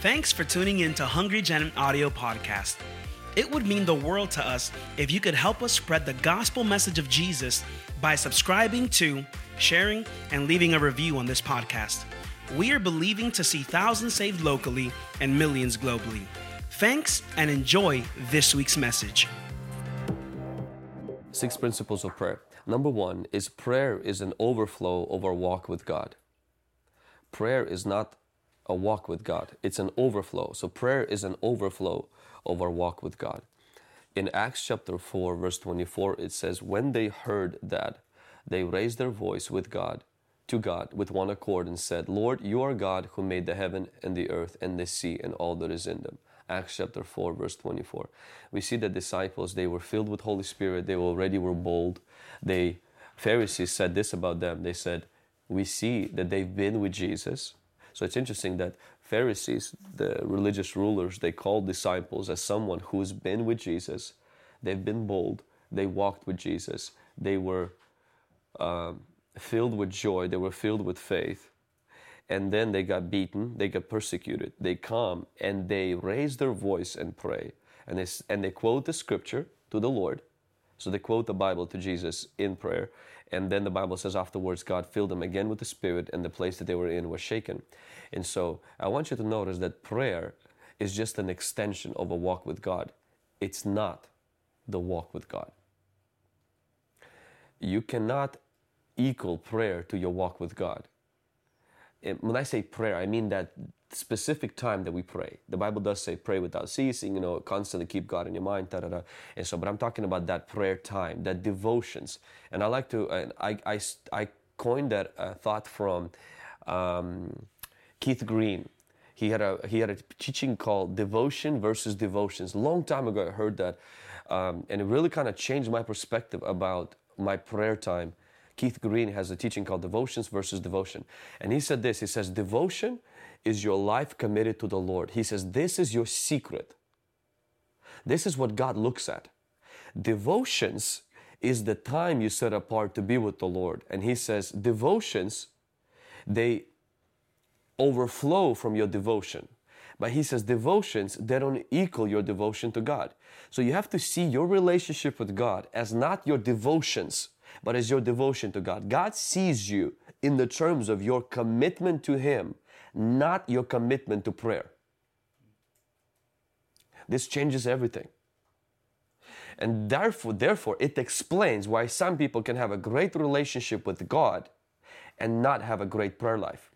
Thanks for tuning in to Hungry Gen Audio Podcast. It would mean the world to us if you could help us spread the gospel message of Jesus by subscribing to, sharing, and leaving a review on this podcast. We are believing to see thousands saved locally and millions globally. Thanks and enjoy this week's message. Six principles of prayer. Number one is prayer is an overflow of our walk with God. Prayer is not a walk with God, it's an overflow. So prayer is an overflow of our walk with God. In Acts chapter 4, verse 24, it says, When they heard that, they raised their voice with God, to God, with one accord, and said, Lord, you are God who made the heaven and the earth and the sea and all that is in them. Acts chapter 4, verse 24. We see the disciples, they were filled with Holy Spirit, they already were bold. They Pharisees said this about them. They said, We see that they've been with Jesus. So it's interesting that Pharisees, the religious rulers, they called disciples as someone who's been with Jesus. They've been bold. They walked with Jesus. They were um, filled with joy. They were filled with faith. And then they got beaten. They got persecuted. They come and they raise their voice and pray. And they, and they quote the scripture to the Lord. So they quote the Bible to Jesus in prayer. And then the Bible says afterwards, God filled them again with the Spirit, and the place that they were in was shaken. And so I want you to notice that prayer is just an extension of a walk with God. It's not the walk with God. You cannot equal prayer to your walk with God. When I say prayer, I mean that specific time that we pray. The Bible does say pray without ceasing, you know, constantly keep God in your mind, da da da. And so, but I'm talking about that prayer time, that devotions. And I like to, I, I, I coined that uh, thought from um, Keith Green. He had a he had a teaching called devotion versus devotions. Long time ago, I heard that, um, and it really kind of changed my perspective about my prayer time. Keith Green has a teaching called devotions versus devotion, and he said this. He says devotion is your life committed to the Lord. He says this is your secret. This is what God looks at. Devotions is the time you set apart to be with the Lord, and he says devotions they overflow from your devotion. But he says devotions, they don't equal your devotion to God. So you have to see your relationship with God as not your devotions, but as your devotion to God. God sees you in the terms of your commitment to Him, not your commitment to prayer. This changes everything. And therefore, therefore, it explains why some people can have a great relationship with God and not have a great prayer life.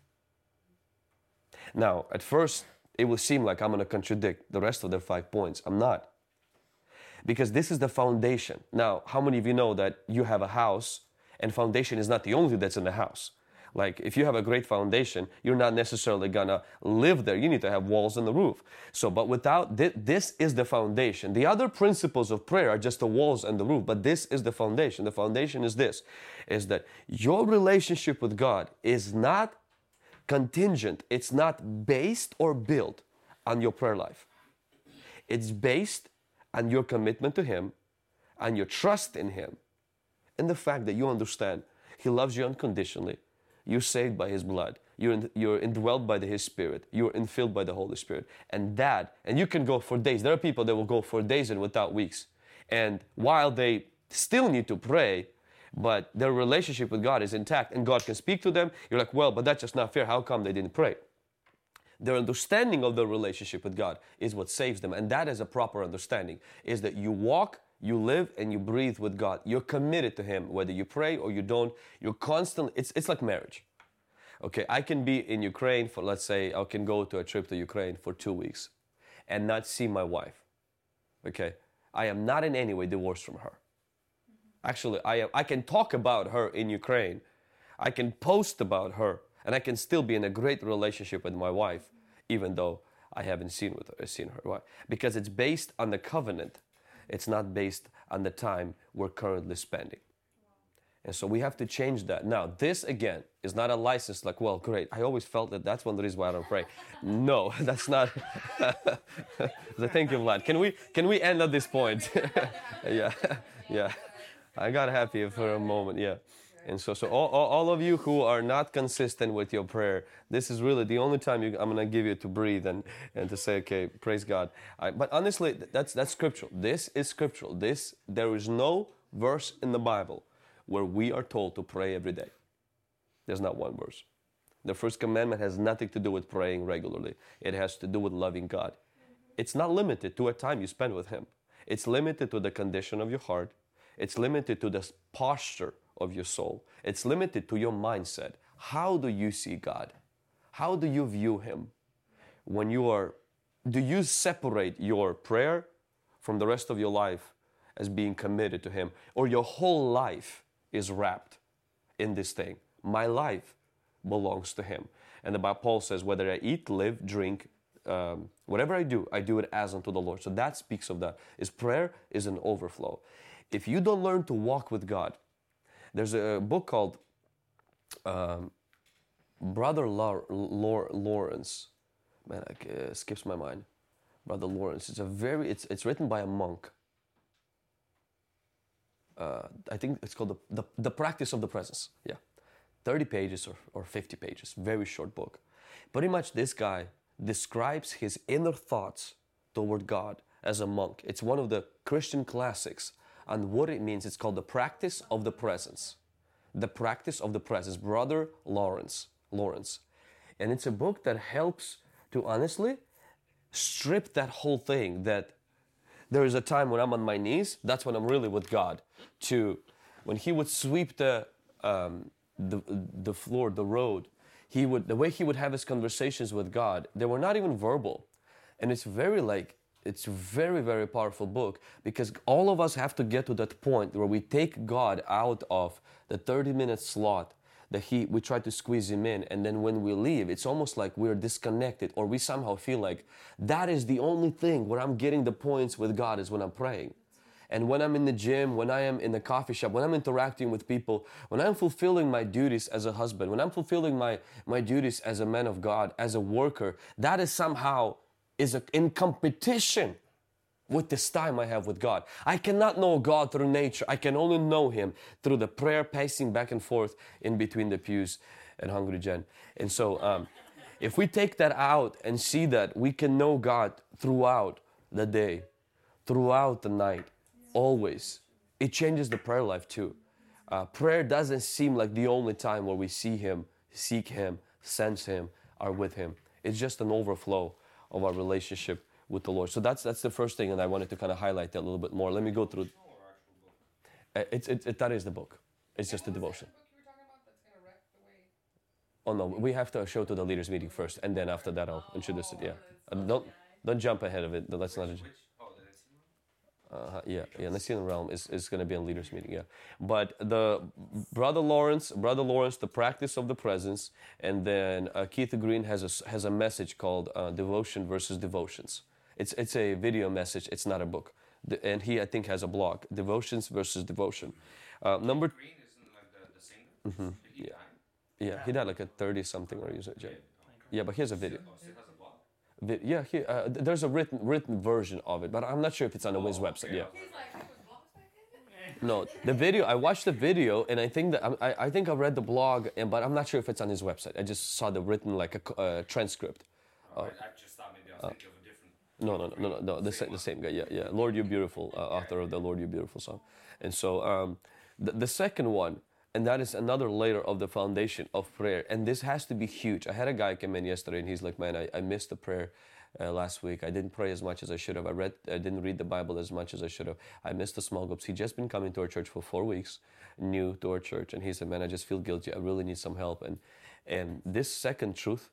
Now, at first, it will seem like I'm going to contradict the rest of the five points. I'm not. Because this is the foundation. Now, how many of you know that you have a house and foundation is not the only thing that's in the house? Like, if you have a great foundation, you're not necessarily gonna live there. You need to have walls and the roof. So, but without this, this is the foundation. The other principles of prayer are just the walls and the roof, but this is the foundation. The foundation is this is that your relationship with God is not contingent, it's not based or built on your prayer life. It's based on your commitment to Him and your trust in Him and the fact that you understand He loves you unconditionally. You're saved by His blood. You're, in, you're indwelled by the, His Spirit. You're infilled by the Holy Spirit. And that, and you can go for days. There are people that will go for days and without weeks. And while they still need to pray, but their relationship with God is intact and God can speak to them, you're like, well, but that's just not fair. How come they didn't pray? Their understanding of their relationship with God is what saves them. And that is a proper understanding, is that you walk, you live, and you breathe with God. You're committed to Him, whether you pray or you don't. You're constantly, it's, it's like marriage. Okay, I can be in Ukraine for, let's say, I can go to a trip to Ukraine for two weeks and not see my wife. Okay, I am not in any way divorced from her. Actually, I, am, I can talk about her in Ukraine. I can post about her, and I can still be in a great relationship with my wife, even though I haven't seen with her, seen her. Why? Because it's based on the covenant. It's not based on the time we're currently spending. And so we have to change that. Now, this again is not a license like, well, great. I always felt that that's one of the reasons why I don't pray. No, that's not. so thank you, Vlad. Can we can we end at this point? yeah, yeah. I got happy for a moment, yeah. And so, so all, all, of you who are not consistent with your prayer, this is really the only time you, I'm going to give you to breathe and, and to say, okay, praise God. I, but honestly, that's, that's scriptural. This is scriptural. This, there is no verse in the Bible where we are told to pray every day. There's not one verse. The first commandment has nothing to do with praying regularly. It has to do with loving God. It's not limited to a time you spend with Him. It's limited to the condition of your heart. It's limited to the posture of your soul. It's limited to your mindset. How do you see God? How do you view Him? When you are, do you separate your prayer from the rest of your life as being committed to Him? Or your whole life is wrapped in this thing? My life belongs to Him. And the Bible Paul says, whether I eat, live, drink, um, whatever I do, I do it as unto the Lord. So that speaks of that. Is prayer is an overflow. If you don't learn to walk with God, there's a book called um, Brother Lawrence. Man, it uh, skips my mind. Brother Lawrence. It's a very. It's it's written by a monk. Uh, I think it's called the, the the practice of the presence. Yeah, thirty pages or or fifty pages. Very short book. Pretty much, this guy describes his inner thoughts toward God as a monk. It's one of the Christian classics and what it means. It's called the practice of the presence. The practice of the presence, Brother Lawrence. Lawrence. And it's a book that helps to honestly strip that whole thing that there is a time when I'm on my knees, that's when I'm really with God. To when He would sweep the, um, the, the floor, the road, He would, the way He would have His conversations with God, they were not even verbal. And it's very like, it's very very powerful book because all of us have to get to that point where we take god out of the 30 minute slot that he we try to squeeze him in. And then when we leave it's almost like we're disconnected or we somehow feel like that is the only thing where i'm getting the points with god is when i'm praying. And when I'm in the gym, when I am in the coffee shop, when I'm interacting with people, when I'm fulfilling my duties as a husband, when I'm fulfilling my, my duties as a man of God, as a worker, that is somehow is in competition with this time I have with God. I cannot know God through nature. I can only know Him through the prayer pacing back and forth in between the pews at Hungry Gen. And so, um, if we take that out and see that we can know God throughout the day, throughout the night, always, it changes the prayer life too. Uh, prayer doesn't seem like the only time where we see Him, seek Him, sense Him, are with Him. It's just an overflow of our relationship with the Lord. So that's that's the first thing, and I wanted to kind of highlight that a little bit more. Let me go through. Uh, it's it, it, that is the book. It's just a devotion. Oh no, we have to show to the leaders meeting first, and then after that I'll introduce it. Yeah, uh, don't don't jump ahead of it. Let's not. Uh, yeah, yeah, Nicene realm is, is going to be a leaders meeting. Yeah, but the brother Lawrence, brother Lawrence, the practice of the presence, and then uh, Keith Green has a has a message called uh, devotion versus devotions. It's it's a video message. It's not a book. The, and he I think has a blog, devotions versus devotion. Uh, number. Green isn't like the, the singer. Mm-hmm. Yeah. yeah, he died like a thirty something or you yeah. Yeah, but here's a video. Yeah, he, uh, there's a written written version of it, but I'm not sure if it's on the Wiz website. Yeah. No, the video. I watched the video, and I think that I, I think I read the blog, and but I'm not sure if it's on his website. I just saw the written like a uh, transcript. Oh, uh, I just thought maybe I was thinking of a different. No, no, no, no, no. The same, the same guy. Yeah, yeah. Lord, you're beautiful. Uh, author of the Lord, you're beautiful song, and so um, the, the second one and that is another layer of the foundation of prayer. And this has to be huge. I had a guy come in yesterday and he's like, man, I, I missed the prayer uh, last week. I didn't pray as much as I should have. I read, I didn't read the Bible as much as I should have. I missed the small groups. He just been coming to our church for four weeks, new to our church, and he said, "Man, I just feel guilty. I really need some help." And and this second truth,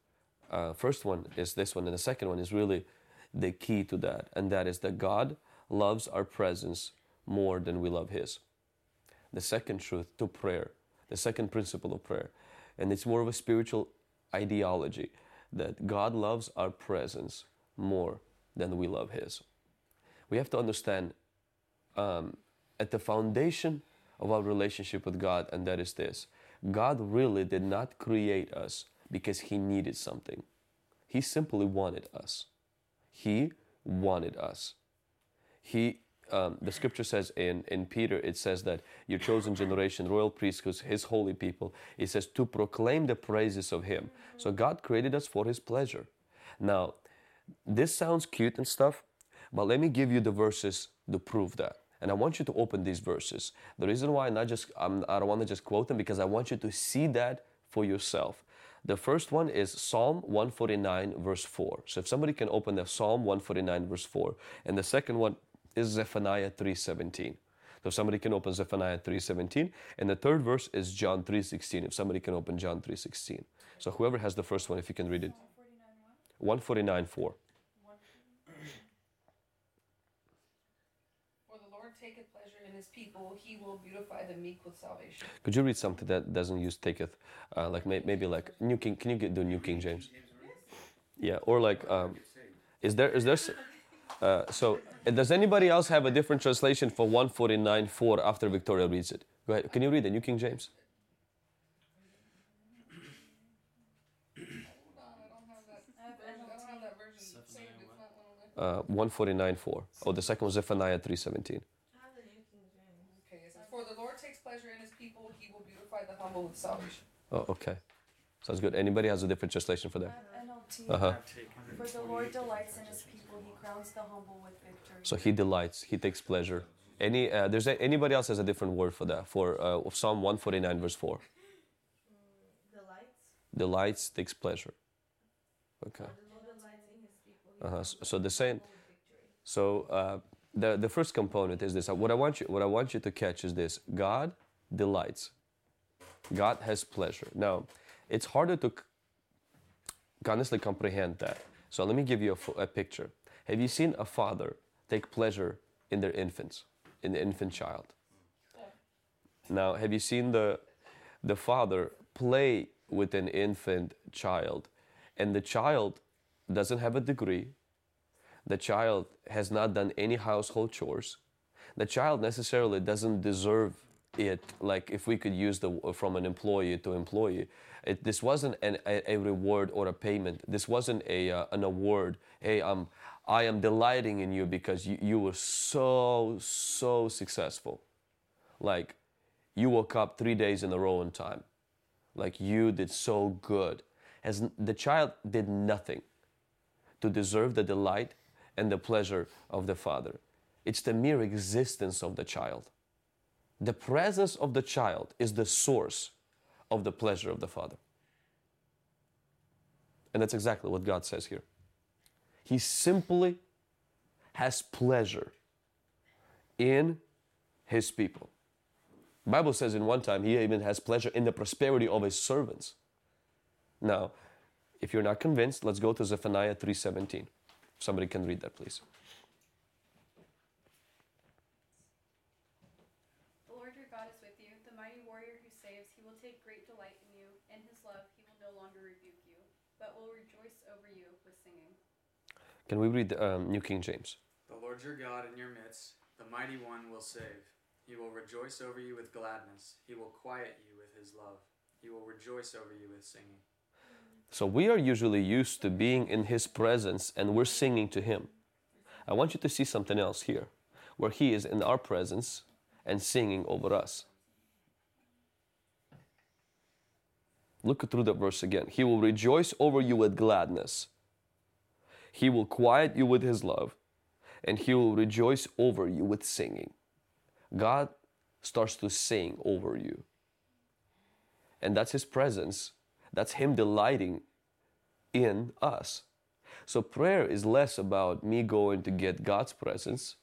uh, first one is this one, and the second one is really the key to that, and that is that God loves our presence more than we love His the second truth to prayer, the second principle of prayer. And it's more of a spiritual ideology that God loves our presence more than we love His. We have to understand um, at the foundation of our relationship with God, and that is this God really did not create us because He needed something, He simply wanted us. He wanted us. He um, the scripture says in, in Peter, it says that your chosen generation, royal priesthood, his holy people, it says to proclaim the praises of him. So God created us for his pleasure. Now, this sounds cute and stuff, but let me give you the verses to prove that. And I want you to open these verses. The reason why not just I'm, I don't want to just quote them because I want you to see that for yourself. The first one is Psalm 149 verse 4. So if somebody can open the Psalm 149 verse 4, and the second one is Zephaniah 3:17. So if somebody can open Zephaniah 3:17, and the third verse is John 3:16. If somebody can open John 3:16. So whoever has the first one, if you can read it. 149 4. Lord taketh pleasure in his people, he will beautify the meek with salvation. Could you read something that doesn't use taketh, uh, like may, maybe like New King? Can you get do New King James? Yeah, or like, um, is there is there? S- Uh, so, does anybody else have a different translation for 149.4 after Victoria reads it? Go ahead. Can you read the New King James? Hold on, I don't have that. version. I don't have that version saved. It's not one of my. Uh, 149 4. Oh, the second was Zephaniah 3:17. Okay, it says, For the Lord takes pleasure in his people, he will beautify the humble with salvation. Oh, okay. Sounds good. Anybody has a different translation for that? NLT. For the Lord delights in his people, he crowns the humble with victory. So he delights. He takes pleasure. Any uh, there's a, anybody else has a different word for that for uh, Psalm 149 verse 4. Delights. Delights takes pleasure. Okay. Uh-huh. So, so the same. So uh, the the first component is this. Uh, What I want you what I want you to catch is this. God delights. God has pleasure. Now, it's harder to honestly comprehend that. So let me give you a, a picture. Have you seen a father take pleasure in their infants, in the infant child? Now, have you seen the the father play with an infant child, and the child doesn't have a degree. The child has not done any household chores. The child necessarily doesn't deserve it. Like if we could use the from an employee to employee, it, this wasn't an, a, a reward or a payment. This wasn't a uh, an award. Hey, um, I am delighting in you because you, you were so so successful. Like you woke up three days in a row on time like you did so good as the child did nothing to deserve the delight and the pleasure of the father it's the mere existence of the child the presence of the child is the source of the pleasure of the father and that's exactly what god says here he simply has pleasure in his people Bible says in one time he even has pleasure in the prosperity of his servants. Now, if you're not convinced, let's go to Zephaniah 3:17. Somebody can read that, please. The Lord your God is with you, the mighty warrior who saves. He will take great delight in you. In his love, he will no longer rebuke you, but will rejoice over you with singing. Can we read um, New King James? The Lord your God in your midst, the mighty one will save. He will rejoice over you with gladness. He will quiet you with his love. He will rejoice over you with singing. So we are usually used to being in his presence and we're singing to him. I want you to see something else here, where he is in our presence and singing over us. Look through the verse again. He will rejoice over you with gladness. He will quiet you with his love, and he will rejoice over you with singing. God starts to sing over you. And that's his presence. That's him delighting in us. So prayer is less about me going to get God's presence.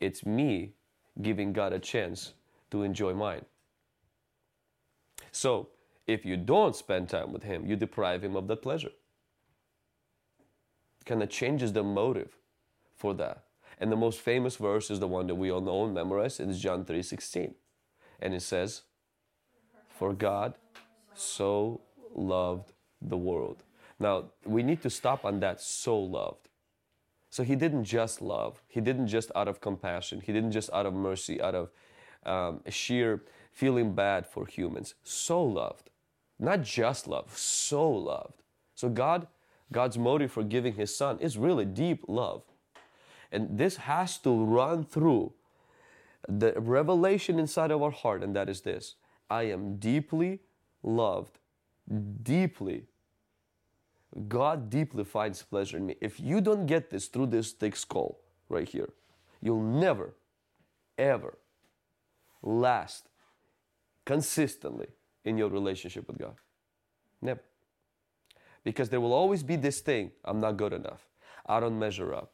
It's me giving God a chance to enjoy mine. So if you don't spend time with him, you deprive him of that pleasure. Kind of changes the motive for that. And the most famous verse is the one that we all know and memorize. It's John 3:16. And it says, For God so loved the world. Now, we need to stop on that so loved. So he didn't just love, he didn't just out of compassion, he didn't just out of mercy, out of um, sheer feeling bad for humans. So loved. Not just love, so loved. So God, God's motive for giving his son is really deep love. And this has to run through the revelation inside of our heart, and that is this I am deeply loved, deeply. God deeply finds pleasure in me. If you don't get this through this thick skull right here, you'll never, ever last consistently in your relationship with God. Never. Because there will always be this thing I'm not good enough, I don't measure up.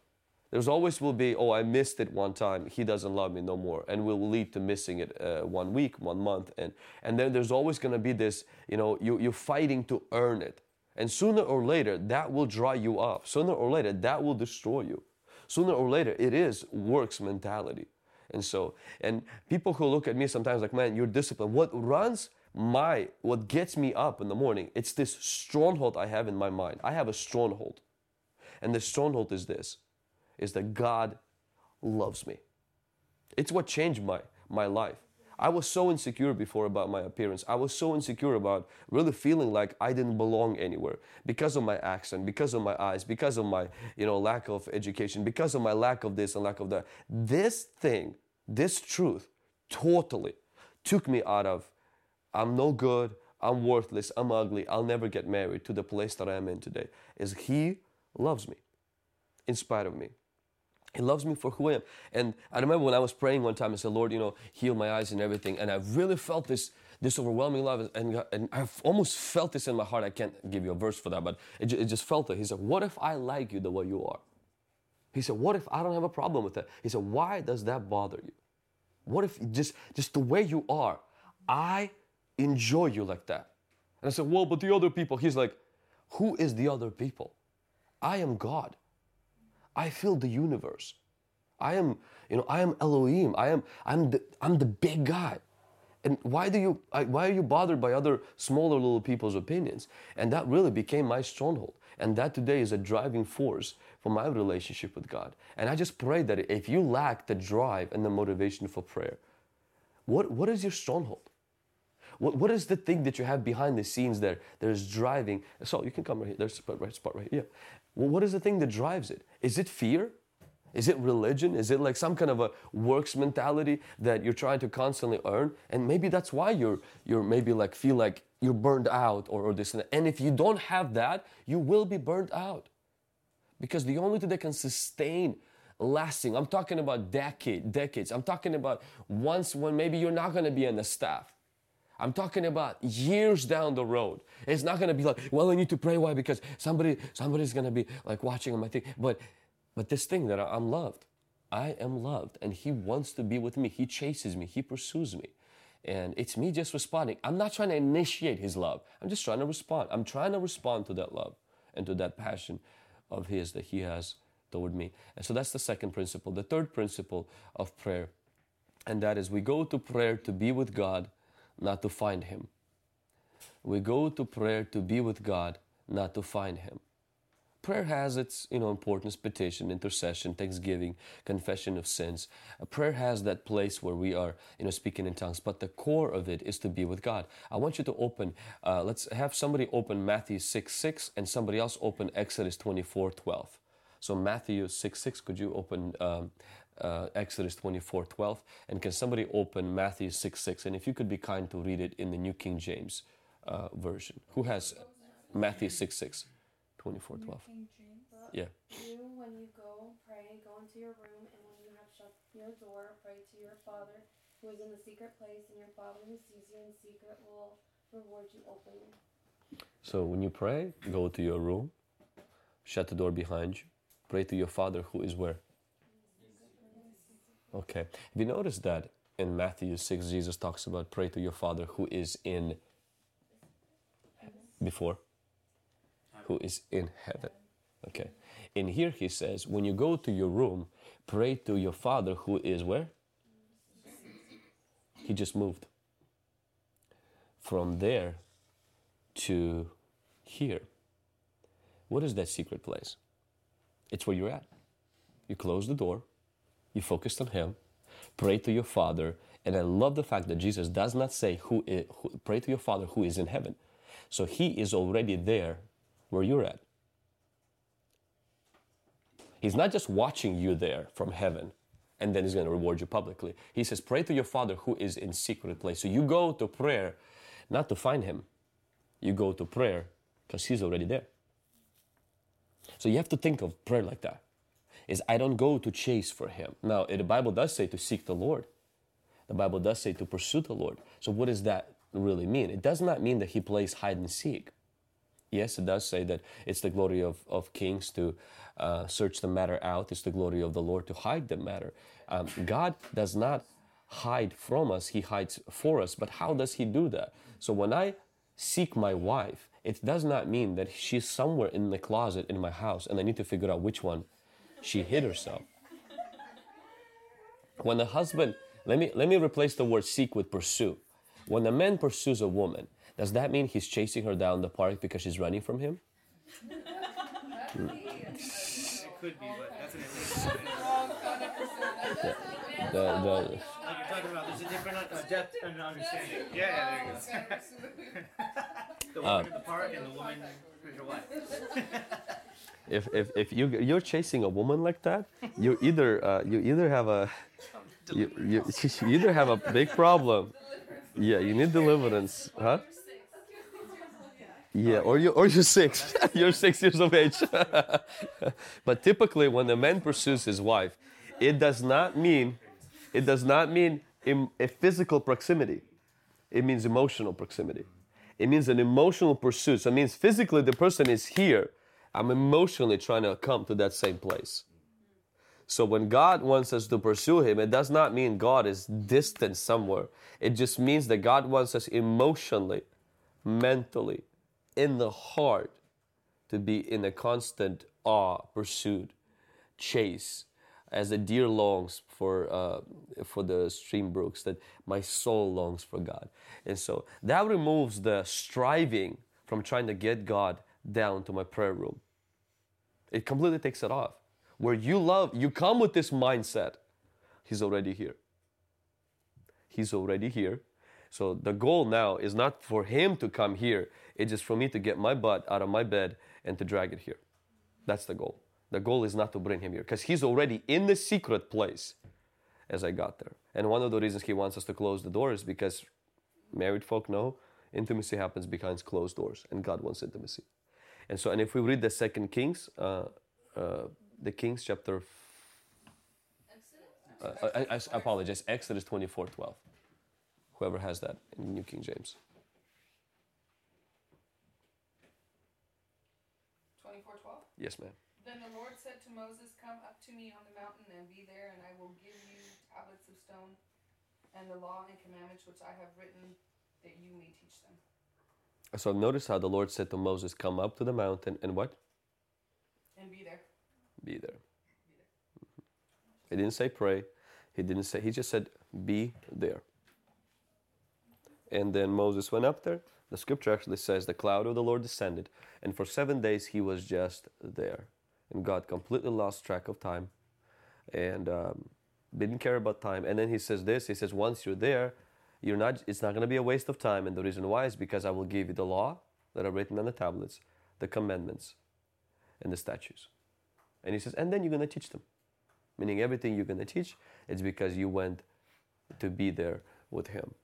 There's always will be, oh, I missed it one time. He doesn't love me no more, and will lead to missing it uh, one week, one month, and and then there's always going to be this, you know, you you're fighting to earn it, and sooner or later that will dry you up. Sooner or later that will destroy you. Sooner or later it is works mentality, and so and people who look at me sometimes like, man, you're disciplined. What runs my what gets me up in the morning? It's this stronghold I have in my mind. I have a stronghold, and the stronghold is this is that God loves me. It's what changed my, my life. I was so insecure before about my appearance. I was so insecure about really feeling like I didn't belong anywhere because of my accent, because of my eyes, because of my, you know, lack of education, because of my lack of this and lack of that. This thing, this truth totally took me out of I'm no good, I'm worthless, I'm ugly, I'll never get married to the place that I am in today. Is he loves me in spite of me. He loves me for who I am. And I remember when I was praying one time, I said, Lord, you know, heal my eyes and everything. And I really felt this, this overwhelming love. And, and I've almost felt this in my heart. I can't give you a verse for that, but it, it just felt it. He said, What if I like you the way you are? He said, What if I don't have a problem with that? He said, Why does that bother you? What if just, just the way you are, I enjoy you like that? And I said, Well, but the other people, he's like, Who is the other people? I am God. I fill the universe. I am, you know, I am Elohim. I am, I'm the, I'm the big guy. And why do you, why are you bothered by other smaller little people's opinions? And that really became my stronghold. And that today is a driving force for my relationship with God. And I just pray that if you lack the drive and the motivation for prayer, what, what is your stronghold? What, what is the thing that you have behind the scenes there that is driving? So you can come right here. There's a right spot right here. Well, what is the thing that drives it? Is it fear? Is it religion? Is it like some kind of a works mentality that you're trying to constantly earn? And maybe that's why you're you're maybe like feel like you're burned out or, or this and that. And if you don't have that, you will be burned out. Because the only thing that can sustain lasting, I'm talking about decade, decades. I'm talking about once when maybe you're not gonna be in the staff. I'm talking about years down the road. It's not gonna be like, well, I need to pray. Why? Because somebody, somebody's gonna be like watching on my thing. But, but this thing that I'm loved, I am loved, and He wants to be with me. He chases me. He pursues me, and it's me just responding. I'm not trying to initiate His love. I'm just trying to respond. I'm trying to respond to that love and to that passion of His that He has toward me. And so that's the second principle. The third principle of prayer, and that is we go to prayer to be with God not to find Him. We go to prayer to be with God, not to find Him. Prayer has its you know importance: petition, intercession, thanksgiving, confession of sins. Prayer has that place where we are you know speaking in tongues, but the core of it is to be with God. I want you to open. Uh, let's have somebody open Matthew six six and somebody else open Exodus twenty four twelve. So Matthew six six. Could you open um, uh, Exodus 24 12. And can somebody open Matthew 6 6? And if you could be kind to read it in the New King James uh, Version. Who has Matthew 6 6? 24 12. Yeah. You, when you go, pray, go into your room, and when you have shut your door, pray to your Father who is in the secret place, and your Father who sees you in secret will reward you openly. So when you pray, go to your room, shut the door behind you, pray to your Father who is where? Okay. Have you noticed that in Matthew 6, Jesus talks about pray to your Father who is in before? Who is in heaven. Okay. In here he says, when you go to your room, pray to your Father who is where? He just moved. From there to here. What is that secret place? It's where you're at. You close the door, you focused on Him, pray to your Father, and I love the fact that Jesus does not say, who, is, who pray to your Father who is in heaven. So He is already there where you're at. He's not just watching you there from heaven and then he's going to reward you publicly. He says, Pray to your Father who is in secret place. So you go to prayer not to find him, you go to prayer because he's already there. So you have to think of prayer like that. Is I don't go to chase for him. Now, the Bible does say to seek the Lord. The Bible does say to pursue the Lord. So what does that really mean? It does not mean that he plays hide and seek. Yes, it does say that it's the glory of, of kings to uh, search the matter out. It's the glory of the Lord to hide the matter. Um, God does not hide from us, He hides for us. But how does He do that? So when I seek my wife, it does not mean that she's somewhere in the closet in my house and I need to figure out which one she hid herself. When a husband, let me, let me replace the word seek with pursue. When a man pursues a woman, does that mean he's chasing her down the park because she's running from him? It could be, but that's an The, the, Like you're talking about, there's a different uh, depth and understanding. Yeah, yeah, there you go. the woman in the park and the woman who's your wife. if, if, if you, you're chasing a woman like that, you either, uh, you either have a, you, you, you either have a big problem. Yeah, you need deliverance, huh? Yeah, or you or you're six. you're six years of age. but typically, when a man pursues his wife, it does not mean, it does not mean a physical proximity. It means emotional proximity. It means an emotional pursuit. So it means physically the person is here. I'm emotionally trying to come to that same place. So when God wants us to pursue Him, it does not mean God is distant somewhere. It just means that God wants us emotionally, mentally, in the heart to be in a constant awe, pursuit, chase, as the deer longs for uh, for the stream brooks, that my soul longs for God. And so that removes the striving from trying to get God down to my prayer room. It completely takes it off. Where you love, you come with this mindset. He's already here. He's already here. So the goal now is not for him to come here. It's just for me to get my butt out of my bed and to drag it here. That's the goal. The goal is not to bring him here because he's already in the secret place as I got there. And one of the reasons he wants us to close the door is because married folk know intimacy happens behind closed doors and God wants intimacy. And so, and if we read the second Kings, uh, uh, the Kings chapter, uh, I, I, I apologize, Exodus 24 12. Whoever has that in New King James. 24 12. Yes, ma'am. Then the Lord said to Moses, Come up to me on the mountain and be there, and I will give you tablets of stone and the law and commandments which I have written, that you may teach them. So notice how the Lord said to Moses, Come up to the mountain and what? And be there. Be there. He didn't say pray. He didn't say, he just said, Be there. And then Moses went up there. The scripture actually says the cloud of the Lord descended, and for seven days he was just there. And God completely lost track of time and um, didn't care about time. And then he says this He says, Once you're there, you're not, it's not going to be a waste of time. And the reason why is because I will give you the law that are written on the tablets, the commandments, and the statutes. And he says, and then you're going to teach them. Meaning everything you're going to teach, it's because you went to be there with him.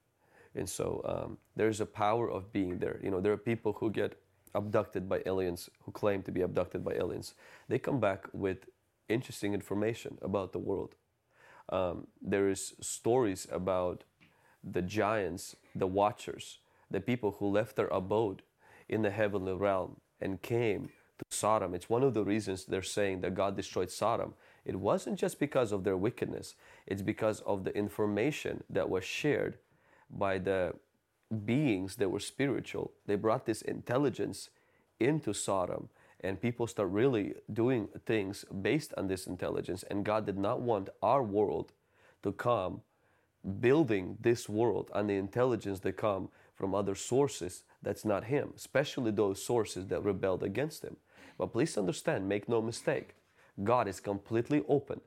And so um, there's a power of being there. You know, there are people who get abducted by aliens, who claim to be abducted by aliens. They come back with interesting information about the world. Um, there is stories about the giants, the watchers, the people who left their abode in the heavenly realm and came to Sodom. It's one of the reasons they're saying that God destroyed Sodom. It wasn't just because of their wickedness, it's because of the information that was shared by the beings that were spiritual. They brought this intelligence into Sodom, and people start really doing things based on this intelligence. And God did not want our world to come building this world and the intelligence that come from other sources that's not him especially those sources that rebelled against him. But please understand make no mistake god is completely open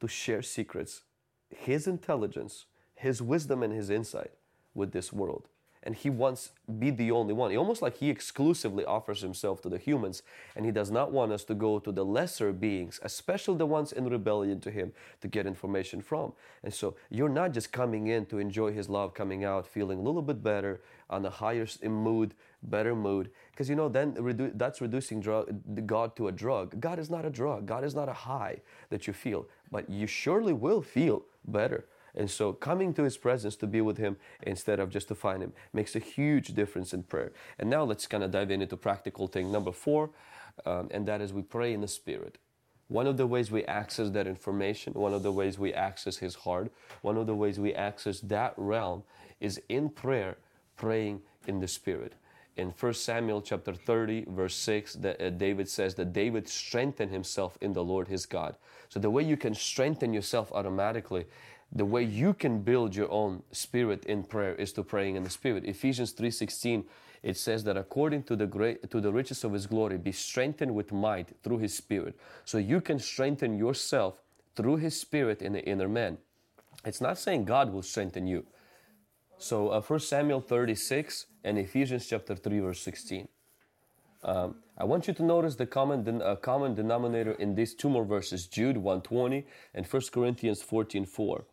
to share secrets his intelligence his wisdom and his insight with this world and he wants be the only one. He almost like he exclusively offers himself to the humans, and he does not want us to go to the lesser beings, especially the ones in rebellion to him, to get information from. And so you're not just coming in to enjoy his love, coming out feeling a little bit better, on a higher mood, better mood, because you know then redu- that's reducing drug, God to a drug. God is not a drug. God is not a high that you feel, but you surely will feel better. And so coming to his presence to be with him instead of just to find him makes a huge difference in prayer. And now let's kind of dive in into practical thing number four, um, and that is we pray in the spirit. One of the ways we access that information, one of the ways we access his heart, one of the ways we access that realm is in prayer, praying in the spirit. In 1 Samuel chapter 30, verse 6, that, uh, David says that David strengthened himself in the Lord his God. So the way you can strengthen yourself automatically the way you can build your own spirit in prayer is to praying in the spirit. Ephesians 3.16 it says that according to the great to the riches of his glory be strengthened with might through his spirit. So you can strengthen yourself through his spirit in the inner man. It's not saying god will strengthen you. So uh, 1 samuel 36 and ephesians chapter 3 verse 16 um, I want you to notice the common, uh, common denominator in these two more verses, Jude 120 and 1 Corinthians 14 4.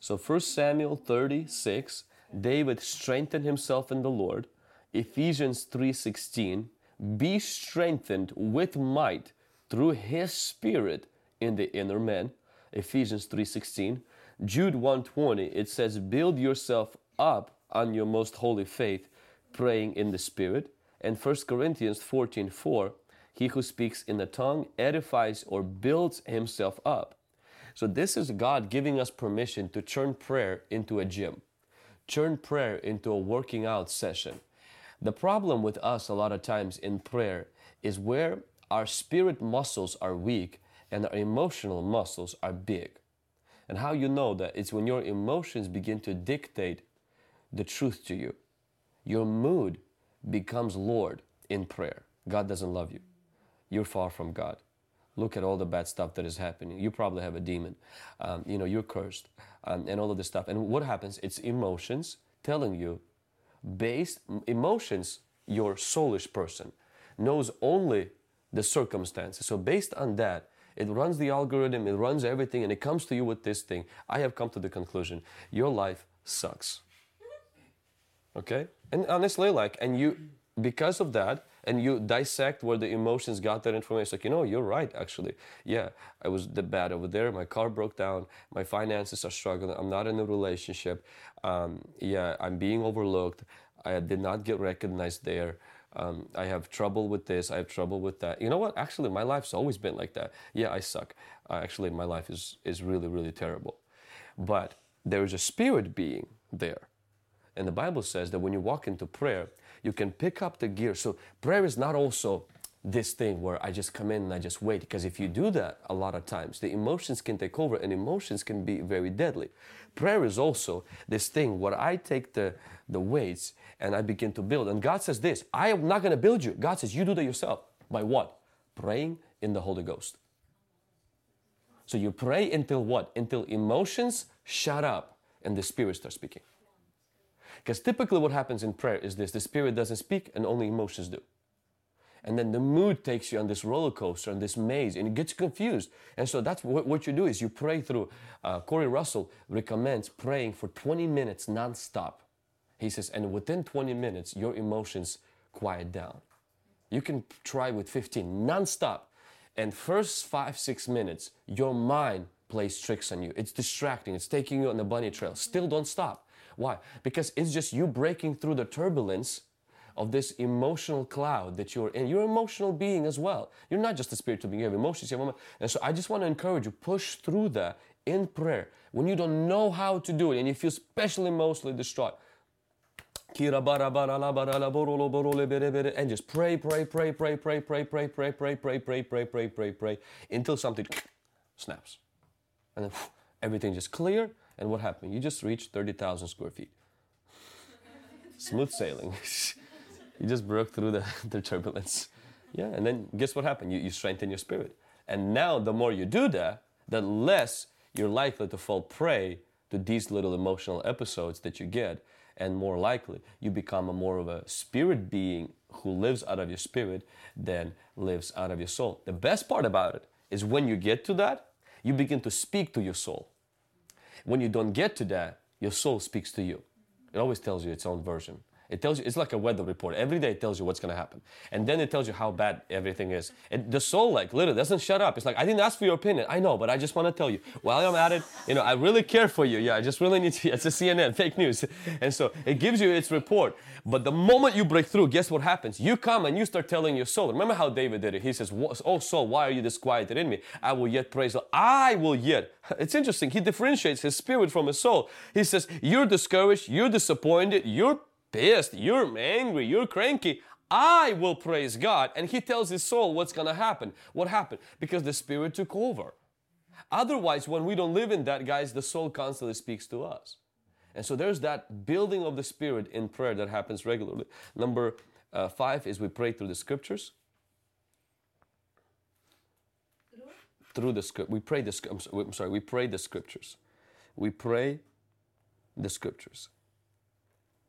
So 1 Samuel 36, David strengthened himself in the Lord. Ephesians 3:16, be strengthened with might through his spirit in the inner man. Ephesians 3:16. Jude 120, it says, build yourself up on your most holy faith, praying in the spirit. And 1 Corinthians 14:4, he who speaks in the tongue edifies or builds himself up. So, this is God giving us permission to turn prayer into a gym, turn prayer into a working out session. The problem with us a lot of times in prayer is where our spirit muscles are weak and our emotional muscles are big. And how you know that? It's when your emotions begin to dictate the truth to you. Your mood becomes Lord in prayer. God doesn't love you. You're far from God. Look at all the bad stuff that is happening. You probably have a demon. Um, you know, you're cursed um, and all of this stuff. And what happens? It's emotions telling you, based emotions, your soulish person knows only the circumstances. So based on that, it runs the algorithm, it runs everything, and it comes to you with this thing. I have come to the conclusion your life sucks. Okay? And honestly, like, and you, because of that, and you dissect where the emotions got that information, like, you know, you're right, actually. Yeah, I was the bad over there. My car broke down. My finances are struggling. I'm not in a relationship. Um, yeah, I'm being overlooked. I did not get recognized there. Um, I have trouble with this. I have trouble with that. You know what? Actually, my life's always been like that. Yeah, I suck. Uh, actually, my life is, is really, really terrible. But there is a spirit being there. And the Bible says that when you walk into prayer, you can pick up the gear. So prayer is not also this thing where I just come in and I just wait. Because if you do that a lot of times, the emotions can take over and emotions can be very deadly. Prayer is also this thing where I take the, the weights and I begin to build. And God says this I am not going to build you. God says, You do that yourself. By what? Praying in the Holy Ghost. So you pray until what? Until emotions shut up and the Spirit starts speaking. Because typically what happens in prayer is this the Spirit doesn't speak and only emotions do. And then the mood takes you on this roller coaster, on this maze, and it gets confused. And so that's what, what you do is you pray through. Uh, Corey Russell recommends praying for 20 minutes nonstop. He says, and within 20 minutes, your emotions quiet down. You can try with 15 nonstop. And first five, six minutes, your mind plays tricks on you. It's distracting. It's taking you on the bunny trail. Still don't stop. Why? Because it's just you breaking through the turbulence of this emotional cloud that you're in. You're an emotional being as well. You're not just a spiritual being. You have emotions. You have and so I just want to encourage you, push through that in prayer. When you don't know how to do it and you feel especially emotionally distraught, and just pray, pray, pray, pray, pray, pray, pray, pray, pray, pray, pray, pray, pray, pray, pray, until something snaps. And then everything just clear. And what happened? You just reached 30,000 square feet. Smooth sailing. you just broke through the, the turbulence. Yeah, and then guess what happened? You, you strengthen your spirit. And now, the more you do that, the less you're likely to fall prey to these little emotional episodes that you get. and more likely you become a more of a spirit being who lives out of your spirit than lives out of your soul. The best part about it is when you get to that, you begin to speak to your soul. When you don't get to that, your soul speaks to you. It always tells you its own version. It tells you, it's like a weather report. Every day it tells you what's going to happen. And then it tells you how bad everything is. It, the soul, like, literally doesn't shut up. It's like, I didn't ask for your opinion. I know, but I just want to tell you. While I'm at it, you know, I really care for you. Yeah, I just really need to, it's a CNN, fake news. And so it gives you its report. But the moment you break through, guess what happens? You come and you start telling your soul. Remember how David did it? He says, Oh, soul, why are you disquieted in me? I will yet praise I will yet. It's interesting. He differentiates his spirit from his soul. He says, You're discouraged, you're disappointed, you're pissed, you're angry, you're cranky. I will praise God. And he tells his soul what's going to happen. What happened? Because the Spirit took over. Otherwise, when we don't live in that, guys, the soul constantly speaks to us. And so there's that building of the Spirit in prayer that happens regularly. Number uh, five is we pray through the scriptures. Through the script, we pray the. I'm sorry, I'm sorry. We pray the scriptures. We pray the scriptures.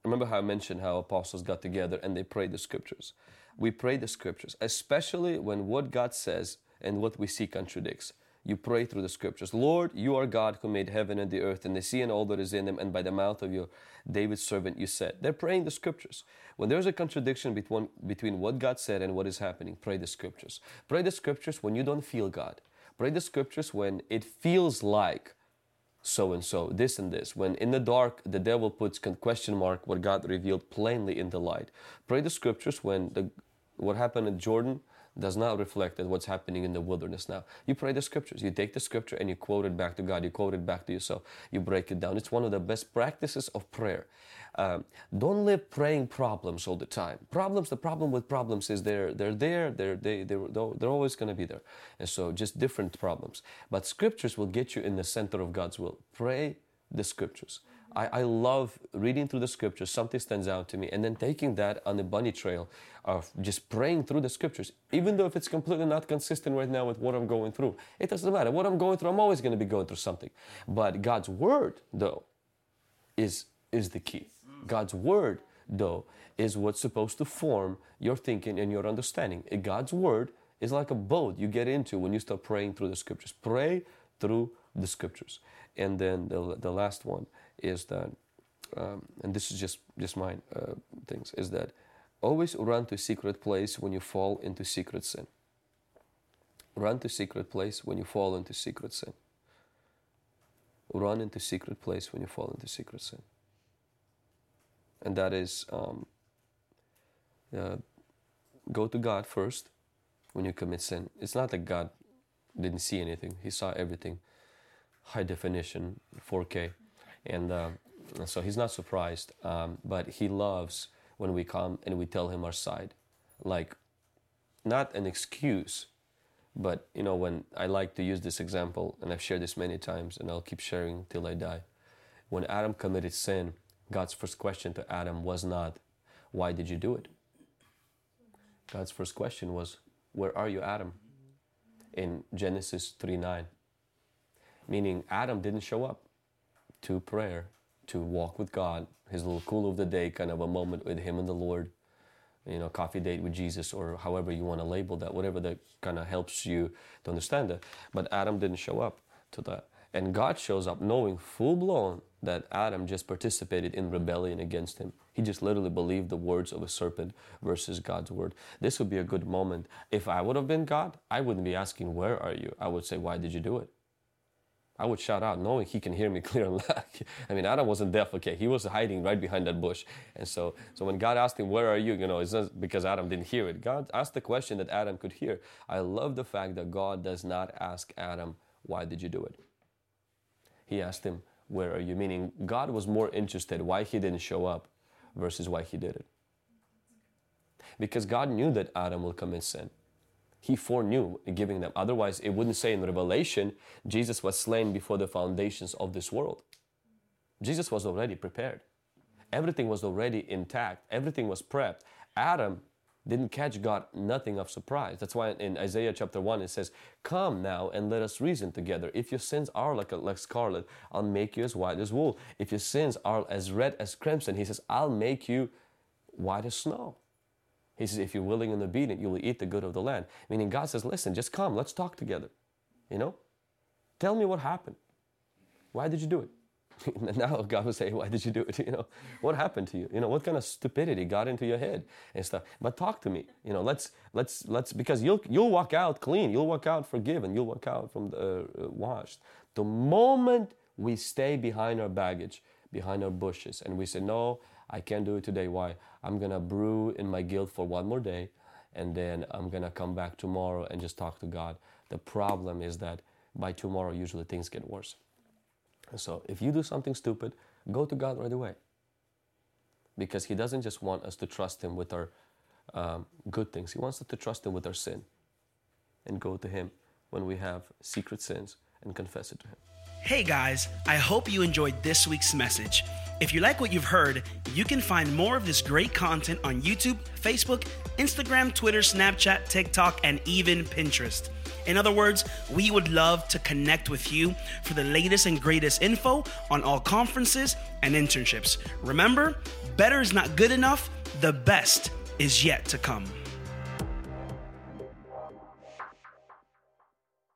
Remember how I mentioned how apostles got together and they prayed the scriptures. We pray the scriptures, especially when what God says and what we see contradicts. You pray through the scriptures. Lord, you are God who made heaven and the earth and the sea and all that is in them, and by the mouth of your David's servant you said. They're praying the scriptures. When there's a contradiction between, between what God said and what is happening, pray the scriptures. Pray the scriptures when you don't feel God. Pray the scriptures when it feels like so and so, this and this. When in the dark, the devil puts question mark what God revealed plainly in the light. Pray the scriptures when the what happened in Jordan does not reflect that what's happening in the wilderness now. You pray the scriptures. You take the scripture and you quote it back to God. You quote it back to yourself. You break it down. It's one of the best practices of prayer. Um, don't live praying problems all the time. Problems. The problem with problems is they're they're there. They're they they're, they're always going to be there. And so just different problems. But scriptures will get you in the center of God's will. Pray the scriptures. I, I love reading through the scriptures, something stands out to me, and then taking that on the bunny trail of just praying through the scriptures, even though if it's completely not consistent right now with what I'm going through. It doesn't matter. What I'm going through, I'm always going to be going through something. But God's word, though, is, is the key. God's word, though, is what's supposed to form your thinking and your understanding. God's word is like a boat you get into when you start praying through the scriptures. Pray through the scriptures. And then the, the last one is that, um, and this is just just my uh, things, is that always run to secret place when you fall into secret sin. Run to secret place when you fall into secret sin. Run into secret place when you fall into secret sin. And that is um, uh, go to God first when you commit sin. It's not that God didn't see anything; He saw everything, high definition, 4K and uh, so he's not surprised. Um, but he loves when we come and we tell him our side, like not an excuse, but you know when I like to use this example, and I've shared this many times, and I'll keep sharing till I die. When Adam committed sin, God's first question to Adam was not, "Why did you do it?" God's first question was, "Where are you, Adam?" In Genesis 3 9. Meaning Adam didn't show up to prayer, to walk with God, his little cool of the day kind of a moment with him and the Lord, you know, coffee date with Jesus, or however you want to label that, whatever that kind of helps you to understand that. But Adam didn't show up to that. And God shows up knowing full blown that Adam just participated in rebellion against him. He just literally believed the words of a serpent versus God's word. This would be a good moment. If I would have been God, I wouldn't be asking, Where are you? I would say, Why did you do it? I would shout out knowing he can hear me clearly. I mean, Adam wasn't deaf, okay? He was hiding right behind that bush. And so, so when God asked him, Where are you? You know, it's not because Adam didn't hear it. God asked the question that Adam could hear. I love the fact that God does not ask Adam, Why did you do it? He asked him, Where are you? Meaning, God was more interested why he didn't show up versus why he did it. Because God knew that Adam will commit sin. He foreknew giving them. Otherwise, it wouldn't say in Revelation, Jesus was slain before the foundations of this world. Jesus was already prepared. Everything was already intact. Everything was prepped. Adam didn't catch God nothing of surprise. That's why in Isaiah chapter 1 it says, Come now and let us reason together. If your sins are like, like scarlet, I'll make you as white as wool. If your sins are as red as crimson, he says, I'll make you white as snow. He says, if you're willing and obedient, you will eat the good of the land. Meaning God says, listen, just come, let's talk together. You know? Tell me what happened. Why did you do it? now God will say, why did you do it? You know, what happened to you? You know, what kind of stupidity got into your head and stuff. But talk to me. You know, let's let's let's because you'll you'll walk out clean. You'll walk out forgiven. You'll walk out from the, uh, washed. The moment we stay behind our baggage, behind our bushes, and we say, no, I can't do it today. Why? I'm gonna brew in my guilt for one more day, and then I'm gonna come back tomorrow and just talk to God. The problem is that by tomorrow, usually things get worse. So if you do something stupid, go to God right away. Because He doesn't just want us to trust Him with our um, good things, He wants us to trust Him with our sin and go to Him when we have secret sins and confess it to Him. Hey guys, I hope you enjoyed this week's message. If you like what you've heard, you can find more of this great content on YouTube, Facebook, Instagram, Twitter, Snapchat, TikTok, and even Pinterest. In other words, we would love to connect with you for the latest and greatest info on all conferences and internships. Remember, better is not good enough, the best is yet to come.